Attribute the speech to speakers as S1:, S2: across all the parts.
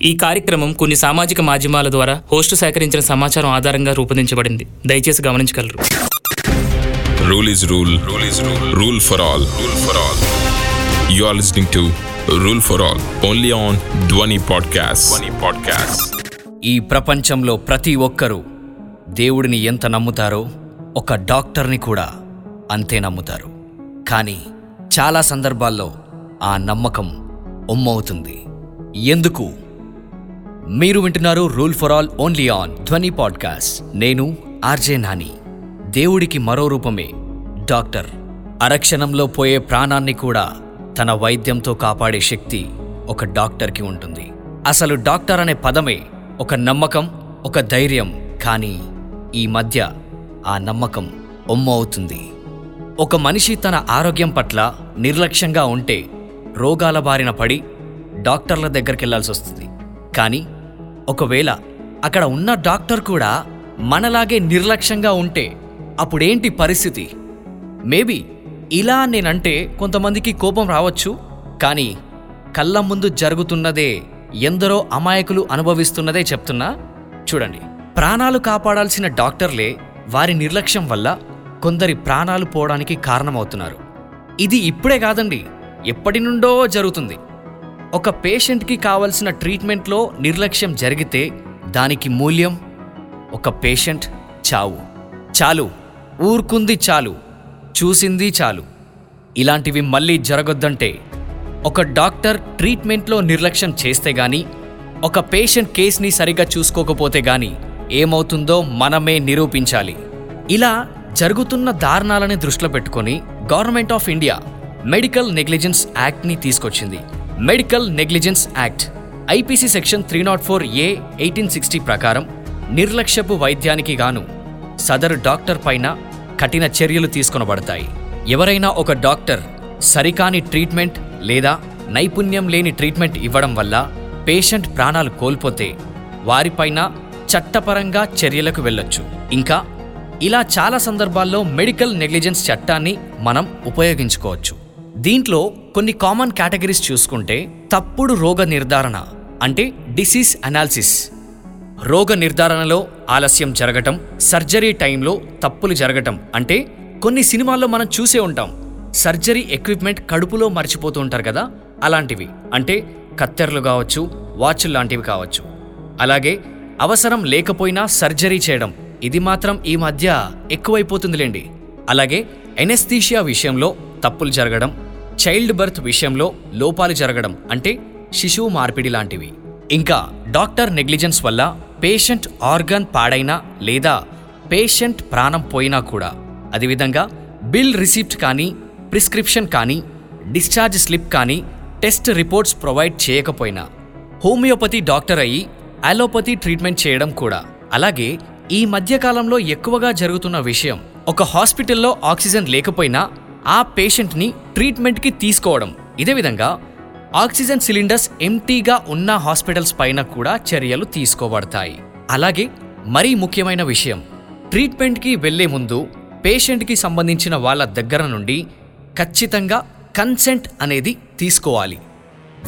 S1: ఈ కార్యక్రమం కొన్ని సామాజిక మాధ్యమాల ద్వారా హోస్టు సేకరించిన సమాచారం ఆధారంగా రూపొందించబడింది దయచేసి గమనించగలరు
S2: Rule is rule. Rule is rule. Rule for all. Rule for all. You are listening to Rule for All only on Dwani Podcast. Dwani Podcast.
S3: ఈ ప్రపంచంలో ప్రతి ఒక్కరూ దేవుడిని ఎంత నమ్ముతారో ఒక డాక్టర్ని కూడా అంతే నమ్ముతారు కానీ చాలా సందర్భాల్లో ఆ నమ్మకం ఒమ్మవుతుంది ఎందుకు మీరు వింటున్నారు rule for all only on Dhwani podcast. నేను ఆర్జే నాని. దేవుడికి మరో రూపమే. డాక్టర్ అరక్షణంలో పోయే ప్రాణాన్ని కూడా తన వైద్యంతో కాపాడే శక్తి ఒక డాక్టర్కి ఉంటుంది. అసలు డాక్టర్ అనే పదమే ఒక నమ్మకం ఒక ధైర్యం కానీ ఈ మధ్య ఆ నమ్మకం ఒమ్మ అవుతుంది. ఒక మనిషి తన ఆరోగ్యం పట్ల నిర్లక్ష్యంగా ఉంటే రోగాల బారిన పడి డాక్టర్ల దగ్గరికి వెళ్ళాల్సి వస్తుంది కానీ ఒకవేళ అక్కడ ఉన్న డాక్టర్ కూడా మనలాగే నిర్లక్ష్యంగా ఉంటే అప్పుడేంటి పరిస్థితి? మేబీ ఇలా నేనంటే కొంతమందికి కోపం రావచ్చు కానీ కళ్ళ ముందు జరుగుతున్నదే ఎందరో అమాయకులు అనుభవిస్తున్నదే చెప్తున్నా? చూడండి ప్రాణాలు కాపాడాల్సిన డాక్టర్లే వారి నిర్లక్ష్యం వల్ల కొందరి ప్రాణాలు పోవడానికి కారణమవుతున్నారు. ఇది ఇప్పుడే కాదండి ఎప్పటి నుండో జరుగుతుంది. ఒక పేషెంట్కి కావలసిన ట్రీట్మెంట్లో నిర్లక్ష్యం జరిగితే దానికి మూల్యం ఒక పేషెంట్ చావు. చాలు. ఊరుకుంది చాలు. చూసింది చాలు. ఇలాంటివి మళ్ళీ జరగొద్దంటే ఒక డాక్టర్ ట్రీట్మెంట్లో నిర్లక్ష్యం చేస్తే గాని ఒక పేషెంట్ కేస్ని సరిగా చూసుకోకపోతే గాని ఏమవుతుందో మనమే నిరూపించాలి. ఇలా జరుగుతున్న దారుణాలని దృష్టిలో పెట్టుకొని government of India medical negligence యాక్ట్ని తీసుకొచ్చింది. Medical negligence act IPC section three nought four A eighteen sixty ప్రకారం నిర్లక్ష్యపు వైద్యానికి గాను సదరు డాక్టర్ పైన కఠిన చర్యలు తీసుకొనబడతాయి. ఎవరైనా ఒక డాక్టర్ సరికాని ట్రీట్మెంట్ లేదా నైపుణ్యం లేని ట్రీట్మెంట్ ఇవ్వడం వల్ల పేషెంట్ ప్రాణాలు కోల్పోతే వారిపైన చట్టపరంగా చర్యలకు వెళ్ళొచ్చు. ఇంకా ఇలా చాలా సందర్భాల్లో మెడికల్ నెగ్లిజెన్స్ చట్టాన్ని మనం ఉపయోగించుకోవచ్చు. దీంట్లో కొన్ని కామన్ కేటగిరీస్ చూసుకుంటే తప్పుడు రోగ నిర్ధారణ అంటే డిసీజ్ అనాలిసిస్. రోగ నిర్ధారణలో ఆలస్యం జరగటం సర్జరీ టైంలో తప్పులు జరగటం అంటే కొన్ని సినిమాల్లో మనం చూసే ఉంటాం. సర్జరీ ఎక్విప్మెంట్ కడుపులో మర్చిపోతూ ఉంటారు కదా అలాంటివి. అంటే కత్తెరలు కావచ్చు వాచ్లు లాంటివి కావచ్చు. అలాగే అవసరం లేకపోయినా సర్జరీ చేయడం ఇది మాత్రం ఈ మధ్య ఎక్కువైపోతుందిలేండి. అలాగే ఎనెస్థీషియా విషయంలో తప్పులు జరగడం చైల్డ్ బర్త్ విషయంలో లోపాలు జరగడం అంటే శిశువు మార్పిడి లాంటివి. ఇంకా డాక్టర్ నెగ్లిజెన్స్ వల్ల పేషెంట్ ఆర్గాన్ పాడైనా లేదా పేషెంట్ ప్రాణం పోయినా కూడా అదేవిధంగా బిల్ రిసిప్ట్ కానీ ప్రిస్క్రిప్షన్ కానీ డిశ్చార్జ్ స్లిప్ కానీ టెస్ట్ రిపోర్ట్స్ ప్రొవైడ్ చేయకపోయినా హోమియోపతి డాక్టర్ అయ్యి అలోపతి ట్రీట్మెంట్ చేయడం కూడా. అలాగే ఈ మధ్యకాలంలో ఎక్కువగా జరుగుతున్న విషయం ఒక హాస్పిటల్లో ఆక్సిజన్ లేకపోయినా ఆ పేషెంట్ని ట్రీట్మెంట్కి తీసుకోవడం. ఇదే విధంగా ఆక్సిజన్ సిలిండర్స్ ఎంటీగా ఉన్న హాస్పిటల్స్ పైన కూడా చర్యలు తీసుకోబడతాయి. అలాగే మరీ ముఖ్యమైన విషయం ట్రీట్మెంట్కి వెళ్ళే ముందు పేషెంట్కి సంబంధించిన వాళ్ళ దగ్గర నుండి ఖచ్చితంగా కన్సెంట్ అనేది తీసుకోవాలి.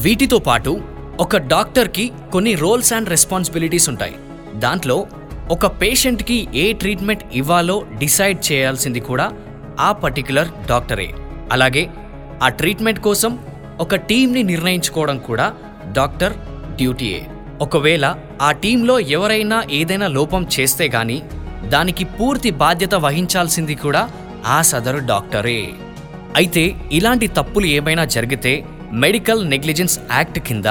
S3: వీటితో పాటు ఒక డాక్టర్కి కొన్ని రోల్స్ అండ్ రెస్పాన్సిబిలిటీస్ ఉంటాయి. దాంట్లో ఒక పేషెంట్కి ఏ ట్రీట్మెంట్ ఇవ్వాలో డిసైడ్ చేయాల్సింది కూడా ఆ పర్టికులర్ డాక్టరే అలాగే ఆ ట్రీట్మెంట్ కోసం ఒక టీంని నిర్ణయించుకోవడం కూడా డాక్టర్ డ్యూటీయే ఒకవేళ ఆ టీంలో ఎవరైనా ఏదైనా లోపం చేస్తే గాని దానికి పూర్తి బాధ్యత వహించాల్సింది కూడా ఆ సదరు డాక్టరే అయితే ఇలాంటి తప్పులు ఏమైనా జరిగితే మెడికల్ నెగ్లిజెన్స్ యాక్ట్ కింద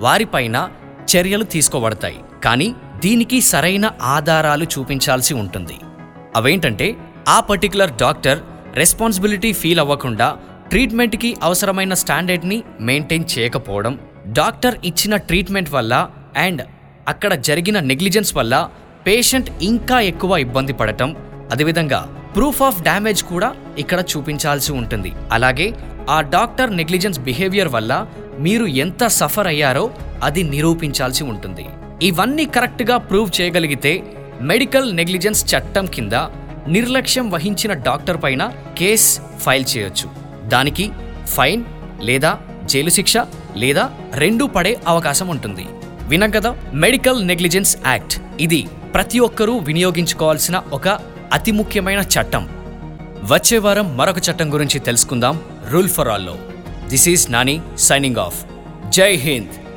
S3: వారిపైన చర్యలు తీసుకోబడతాయి. కానీ దీనికి సరైన ఆధారాలు చూపించాల్సి ఉంటుంది. అవేంటంటే ఆ పర్టికులర్ డాక్టర్ రెస్పాన్సిబిలిటీ ఫీల్ అవ్వకుండా ట్రీట్మెంట్కి అవసరమైన స్టాండర్డ్ని మెయింటైన్ చేయకపోవడం డాక్టర్ ఇచ్చిన ట్రీట్మెంట్ వల్ల అండ్ అక్కడ జరిగిన నెగ్లిజెన్స్ వల్ల పేషెంట్ ఇంకా ఎక్కువ ఇబ్బంది పడటం అదేవిధంగా ప్రూఫ్ ఆఫ్ డ్యామేజ్ కూడా ఇక్కడ చూపించాల్సి ఉంటుంది. అలాగే ఆ డాక్టర్ నెగ్లిజెన్స్ బిహేవియర్ వల్ల మీరు ఎంత సఫర్ అయ్యారో అది నిరూపించాల్సి ఉంటుంది. ఇవన్నీ కరెక్ట్గా ప్రూవ్ చేయగలిగితే మెడికల్ నెగ్లిజెన్స్ చట్టం కింద నిర్లక్ష్యం వహించిన డాక్టర్ పైన కేస్ ఫైల్ చేయొచ్చు. దానికి ఫైన్ లేదా జైలు శిక్ష లేదా రెండూ పడే అవకాశం ఉంటుంది. విన్నాం కదా మెడికల్ నెగ్లిజెన్స్ యాక్ట్. ఇది ప్రతి ఒక్కరూ వినియోగించుకోవాల్సిన ఒక అతి ముఖ్యమైన చట్టం. వచ్చే వారం మరొక చట్టం గురించి తెలుసుకుందాం rule for ఆల్లో. This is Nani signing off. జై హింద్.